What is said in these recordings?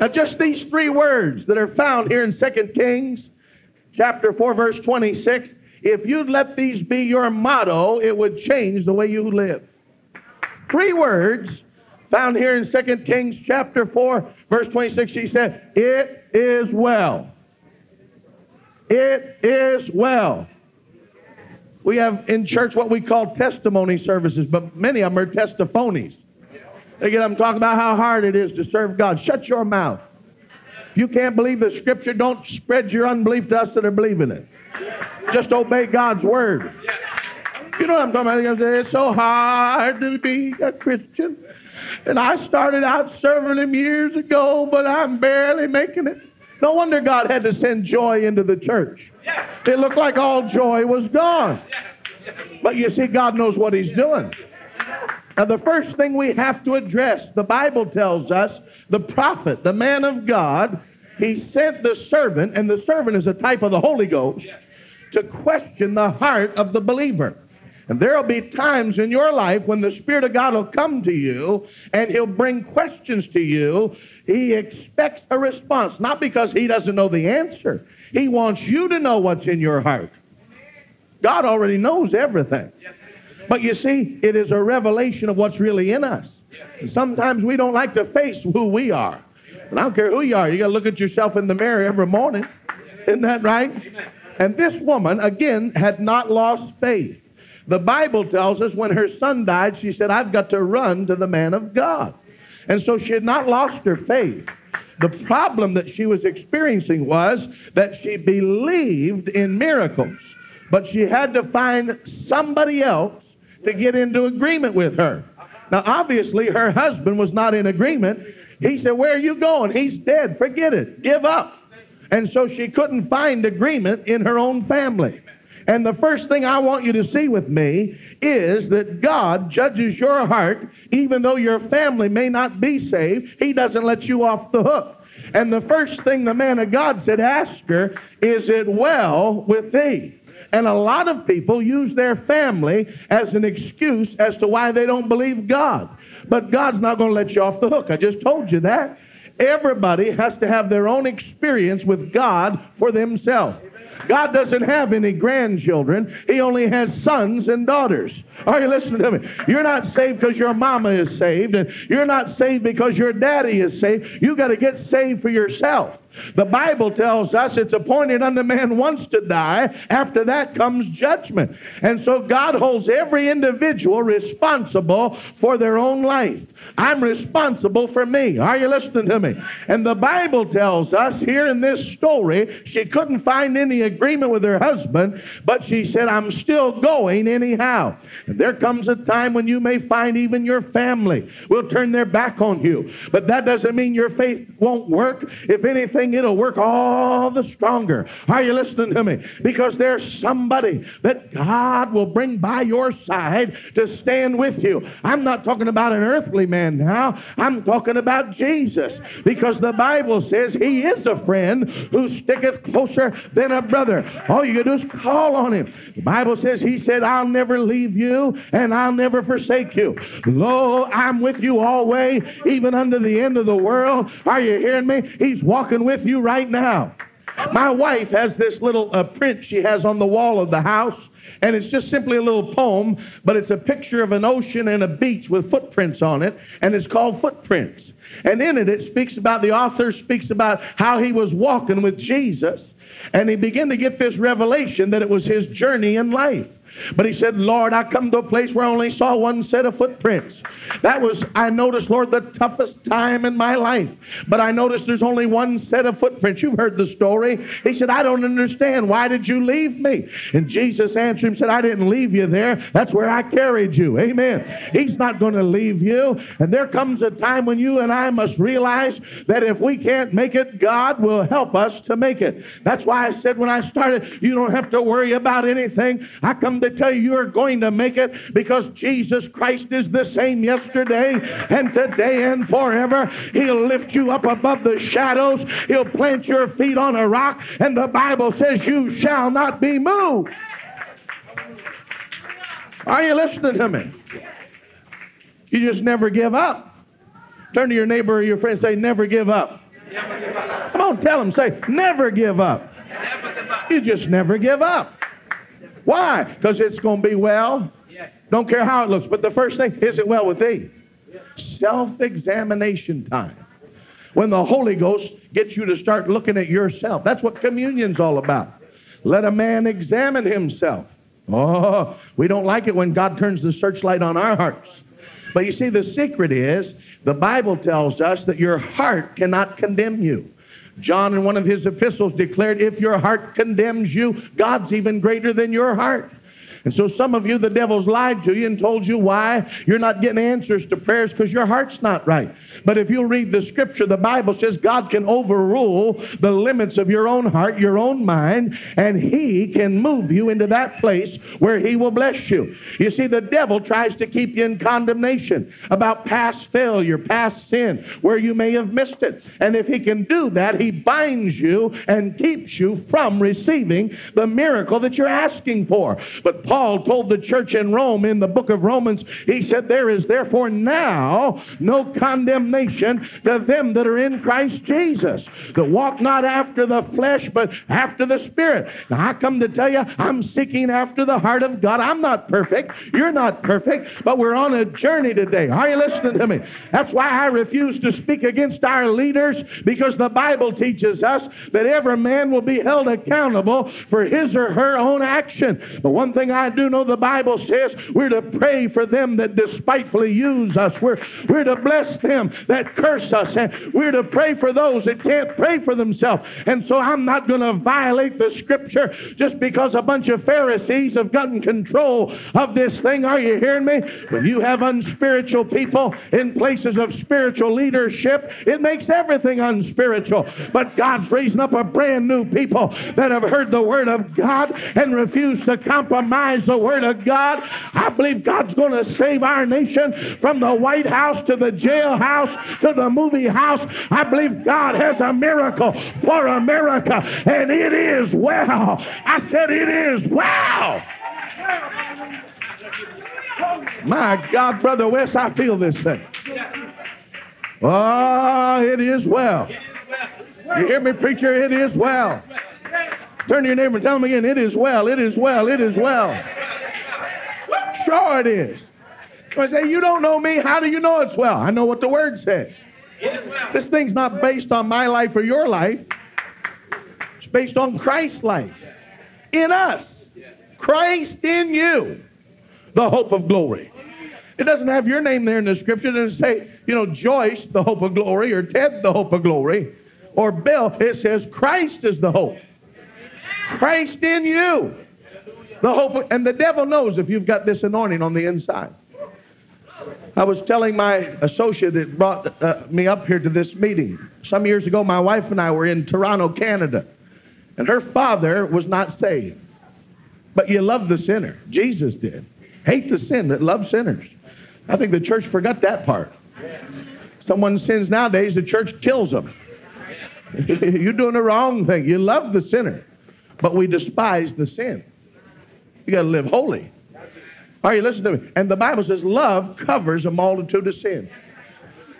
Now, just these three words that are found here in 2 Kings chapter 4, verse 26. If you'd let these be your motto, it would change the way you live. Three words found here in 2 Kings chapter 4, verse 26. She said, It is well. It is well. We have in church what we call testimony services, but many of them are testimonies. Again, I'm talking about how hard it is to serve God. Shut your mouth. If you can't believe the scripture, don't spread your unbelief to us that are believing it. Just obey God's word. You know what I'm talking about? It's so hard to be a Christian. And I started out serving him years ago, but I'm barely making it. No wonder God had to send joy into the church. It looked like all joy was gone. But you see, God knows what He's doing. Now, the first thing we have to address, the Bible tells us, the prophet, the man of God, he sent the servant, and the servant is a type of the Holy Ghost, to question the heart of the believer. And there will be times in your life when the Spirit of God will come to you and He'll bring questions to you. He expects a response, not because He doesn't know the answer. He wants you to know what's in your heart. God already knows everything. But you see, it is a revelation of what's really in us. And sometimes we don't like to face who we are. And I don't care who you are, you got to look at yourself in the mirror every morning. Isn't that right? And this woman, again, had not lost faith. The Bible tells us when her son died, she said, I've got to run to the man of God. And so she had not lost her faith. The problem that she was experiencing was that she believed in miracles, but she had to find somebody else to get into agreement with her. Now, obviously, her husband was not in agreement. He said, Where are you going? He's dead. Forget it. Give up. And so she couldn't find agreement in her own family. And the first thing I want you to see with me is that God judges your heart, even though your family may not be saved, He doesn't let you off the hook. And the first thing the man of God said, Ask her, Is it well with thee? And a lot of people use their family as an excuse as to why they don't believe God. But God's not going to let you off the hook. I just told you that. Everybody has to have their own experience with God for themselves. God doesn't have any grandchildren. He only has sons and daughters. Are you listening to me? You're not saved because your mama is saved, and you're not saved because your daddy is saved. You got to get saved for yourself. The Bible tells us it's appointed unto man once to die. After that comes judgment. And so God holds every individual responsible for their own life. I'm responsible for me. Are you listening to me? And the Bible tells us here in this story, she couldn't find any agreement with her husband, but she said, I'm still going anyhow. And there comes a time when you may find even your family will turn their back on you. But that doesn't mean your faith won't work. If anything, it'll work all the stronger. Are you listening to me? Because there's somebody that God will bring by your side to stand with you. I'm not talking about an earthly man now, I'm talking about Jesus. Because the Bible says he is a friend who sticketh closer than a brother. All you gotta do is call on him. The Bible says he said, I'll never leave you and I'll never forsake you. Lo, I'm with you always, even unto the end of the world. Are you hearing me? He's walking with with you right now. My wife has this little uh, print she has on the wall of the house, and it's just simply a little poem, but it's a picture of an ocean and a beach with footprints on it, and it's called Footprints. And in it, it speaks about the author speaks about how he was walking with Jesus, and he began to get this revelation that it was his journey in life. But he said, Lord, I come to a place where I only saw one set of footprints. That was, I noticed, Lord, the toughest time in my life. But I noticed there's only one set of footprints. You've heard the story. He said, I don't understand. Why did you leave me? And Jesus answered him, said, I didn't leave you there. That's where I carried you. Amen. He's not going to leave you. And there comes a time when you and I must realize that if we can't make it, God will help us to make it. That's why I said when I started, you don't have to worry about anything. I come to tell you, you are going to make it because Jesus Christ is the same yesterday and today and forever. He'll lift you up above the shadows, He'll plant your feet on a rock, and the Bible says, You shall not be moved. Are you listening to me? You just never give up. Turn to your neighbor or your friend say, Never give up. Never give up. Come on, tell them, say, Never give up. You just never give up. Why? Because it's going to be well. Don't care how it looks. But the first thing, is it well with thee? Self examination time. When the Holy Ghost gets you to start looking at yourself. That's what communion's all about. Let a man examine himself. Oh, we don't like it when God turns the searchlight on our hearts. But you see, the secret is the Bible tells us that your heart cannot condemn you. John, in one of his epistles, declared, If your heart condemns you, God's even greater than your heart. And so some of you, the devil's lied to you and told you why you're not getting answers to prayers because your heart's not right. But if you read the scripture, the Bible says God can overrule the limits of your own heart, your own mind, and He can move you into that place where He will bless you. You see, the devil tries to keep you in condemnation about past failure, past sin, where you may have missed it. And if he can do that, he binds you and keeps you from receiving the miracle that you're asking for. But Paul told the church in Rome in the book of Romans, he said, There is therefore now no condemnation to them that are in Christ Jesus, that walk not after the flesh, but after the Spirit. Now, I come to tell you, I'm seeking after the heart of God. I'm not perfect. You're not perfect, but we're on a journey today. Are you listening to me? That's why I refuse to speak against our leaders because the Bible teaches us that every man will be held accountable for his or her own action. But one thing I do know the Bible says we're to pray for them that despitefully use us. We're, we're to bless them that curse us. And we're to pray for those that can't pray for themselves. And so I'm not going to violate the scripture just because a bunch of Pharisees have gotten control of this thing. Are you hearing me? When you have unspiritual people in places of spiritual leadership, it makes everything unspiritual. But God's raising up a brand new people that have heard the word of God and refuse to compromise the word of God. I believe God's going to save our nation from the White House to the jailhouse to the movie house. I believe God has a miracle for America, and it is well. I said, It is well. My God, Brother West, I feel this thing. Oh, it is well. You hear me, preacher? It is well. Turn to your neighbor and tell him again, it is well, it is well, it is well. Sure it is. I say, you don't know me. How do you know it's well? I know what the word says. This thing's not based on my life or your life. It's based on Christ's life in us. Christ in you, the hope of glory. It doesn't have your name there in the scripture. It doesn't say, you know, Joyce, the hope of glory, or Ted, the hope of glory, or Bill. It says Christ is the hope. Christ in you. The hope, and the devil knows if you've got this anointing on the inside. I was telling my associate that brought uh, me up here to this meeting. Some years ago, my wife and I were in Toronto, Canada, and her father was not saved. But you love the sinner. Jesus did. Hate the sin that loves sinners. I think the church forgot that part. Someone sins nowadays, the church kills them. You're doing the wrong thing. You love the sinner, but we despise the sin. You got to live holy. Are you listening to me? And the Bible says love covers a multitude of sin.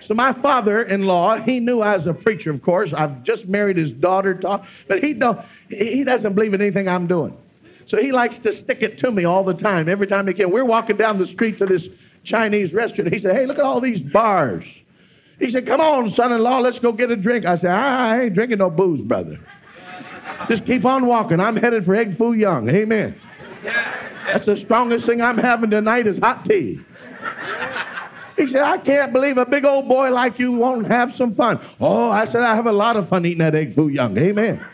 So my father-in-law, he knew I was a preacher, of course. I've just married his daughter, but he don't, he doesn't believe in anything I'm doing. So he likes to stick it to me all the time, every time he can. We're walking down the street to this Chinese restaurant. He said, Hey, look at all these bars. He said, Come on, son in law, let's go get a drink. I said, I ain't drinking no booze, brother. Just keep on walking. I'm headed for Egg Foo Young. Amen. That's the strongest thing I'm having tonight is hot tea. He said, I can't believe a big old boy like you won't have some fun. Oh, I said, I have a lot of fun eating that egg foo young. Amen.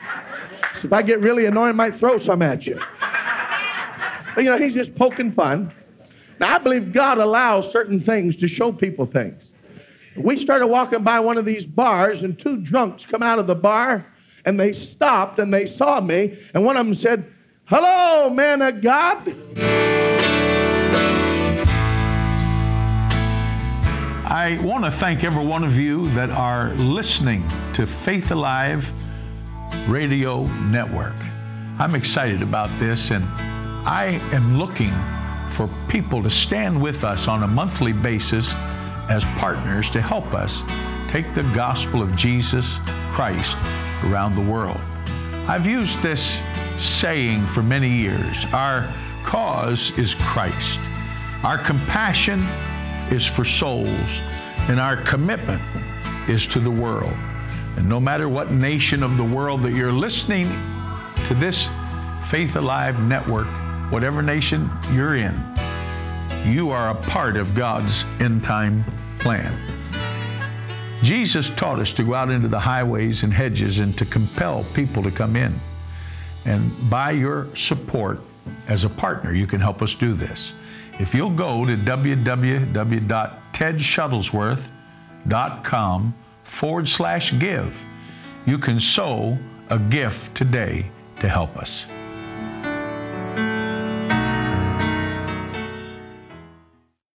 So if I get really annoyed, I might throw some at you. But, you know, he's just poking fun. Now, I believe God allows certain things to show people things. We started walking by one of these bars, and two drunks come out of the bar, and they stopped and they saw me, and one of them said, Hello, man of God. I want to thank every one of you that are listening to Faith Alive Radio Network. I'm excited about this, and I am looking for people to stand with us on a monthly basis as partners to help us take the gospel of Jesus Christ around the world. I've used this saying for many years our cause is Christ, our compassion is for souls, and our commitment is to the world. And no matter what nation of the world that you're listening to this Faith Alive network, whatever nation you're in, you are a part of God's end time plan. Jesus taught us to go out into the highways and hedges and to compel people to come in. And by your support as a partner, you can help us do this. If you'll go to www.tedshuttlesworth.com forward slash give, you can sow a gift today to help us.